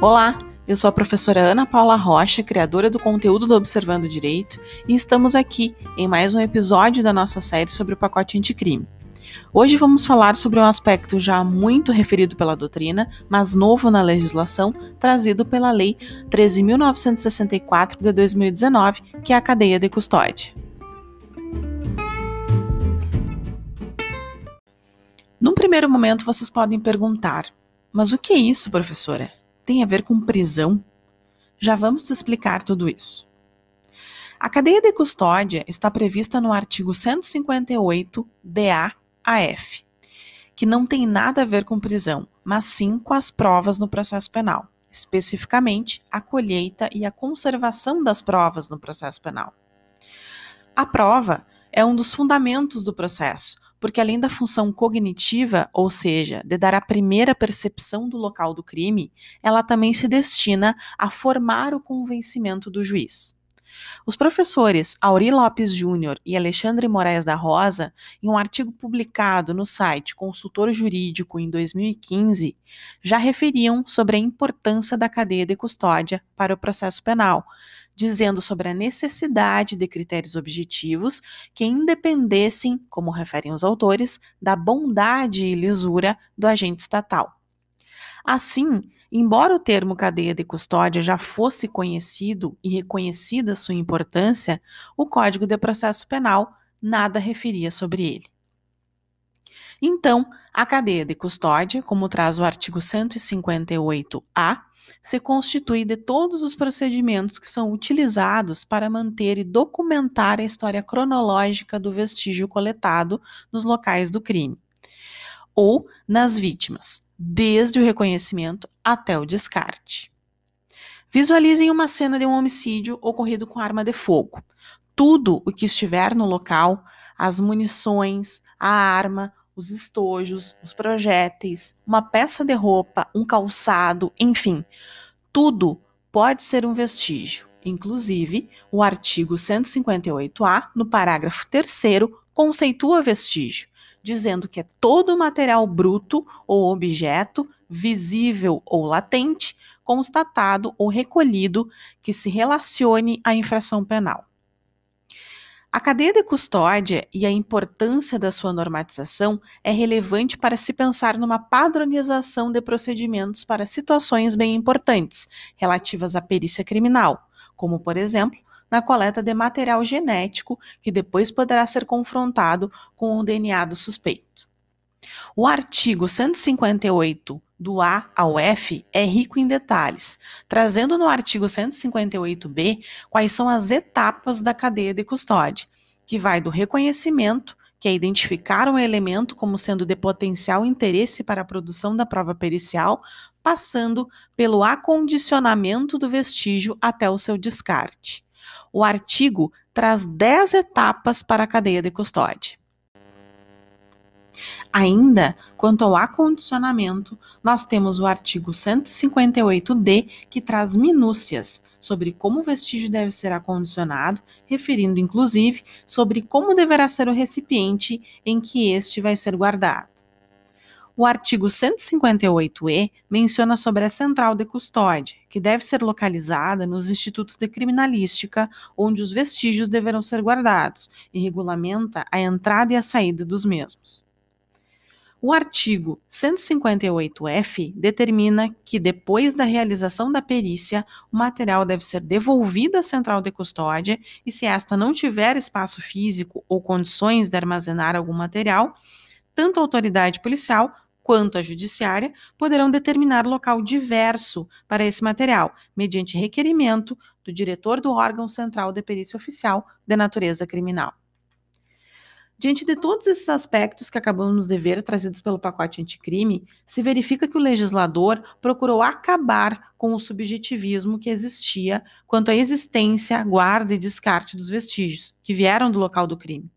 Olá, eu sou a professora Ana Paula Rocha, criadora do conteúdo do Observando Direito, e estamos aqui em mais um episódio da nossa série sobre o pacote anticrime. Hoje vamos falar sobre um aspecto já muito referido pela doutrina, mas novo na legislação, trazido pela Lei 13.964 de 2019, que é a cadeia de custódia. Num primeiro momento, vocês podem perguntar: mas o que é isso, professora? Tem a ver com prisão? Já vamos te explicar tudo isso. A cadeia de custódia está prevista no artigo 158 DA AF, que não tem nada a ver com prisão, mas sim com as provas no processo penal, especificamente a colheita e a conservação das provas no processo penal. A prova é um dos fundamentos do processo, porque além da função cognitiva, ou seja, de dar a primeira percepção do local do crime, ela também se destina a formar o convencimento do juiz. Os professores Auri Lopes Júnior e Alexandre Moraes da Rosa, em um artigo publicado no site Consultor Jurídico em 2015, já referiam sobre a importância da cadeia de custódia para o processo penal, dizendo sobre a necessidade de critérios objetivos que independessem, como referem os autores, da bondade e lisura do agente estatal. Assim, embora o termo cadeia de custódia já fosse conhecido e reconhecida sua importância, o Código de Processo Penal nada referia sobre ele. Então, a cadeia de custódia, como traz o artigo 158-A, se constitui de todos os procedimentos que são utilizados para manter e documentar a história cronológica do vestígio coletado nos locais do crime ou nas vítimas, desde o reconhecimento até o descarte. Visualizem uma cena de um homicídio ocorrido com arma de fogo. Tudo o que estiver no local, as munições, a arma, os estojos, os projéteis, uma peça de roupa, um calçado, enfim, tudo pode ser um vestígio. Inclusive, o artigo 158-A, no parágrafo 3, conceitua vestígio, dizendo que é todo material bruto ou objeto, visível ou latente, constatado ou recolhido que se relacione à infração penal. A cadeia de custódia e a importância da sua normatização é relevante para se pensar numa padronização de procedimentos para situações bem importantes relativas à perícia criminal, como, por exemplo, na coleta de material genético que depois poderá ser confrontado com o DNA do suspeito. O artigo 158 do A ao F é rico em detalhes, trazendo no artigo 158b quais são as etapas da cadeia de custódia, que vai do reconhecimento, que é identificar um elemento como sendo de potencial interesse para a produção da prova pericial, passando pelo acondicionamento do vestígio até o seu descarte. O artigo traz 10 etapas para a cadeia de custódia. Ainda quanto ao acondicionamento, nós temos o artigo 158D, que traz minúcias sobre como o vestígio deve ser acondicionado, referindo inclusive sobre como deverá ser o recipiente em que este vai ser guardado. O artigo 158-E menciona sobre a central de custódia, que deve ser localizada nos institutos de criminalística, onde os vestígios deverão ser guardados, e regulamenta a entrada e a saída dos mesmos. O artigo 158-F determina que, depois da realização da perícia, o material deve ser devolvido à central de custódia e, se esta não tiver espaço físico ou condições de armazenar algum material, tanto a autoridade policial quanto a judiciária poderão determinar local diverso para esse material, mediante requerimento do diretor do órgão central de perícia oficial de natureza criminal. Diante de todos esses aspectos que acabamos de ver trazidos pelo pacote anticrime, se verifica que o legislador procurou acabar com o subjetivismo que existia quanto à existência, guarda e descarte dos vestígios que vieram do local do crime,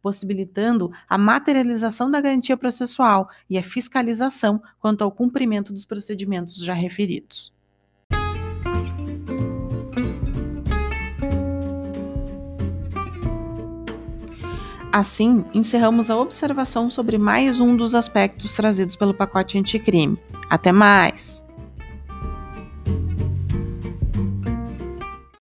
possibilitando a materialização da garantia processual e a fiscalização quanto ao cumprimento dos procedimentos já referidos. Assim, encerramos a observação sobre mais um dos aspectos trazidos pelo pacote anticrime. Até mais!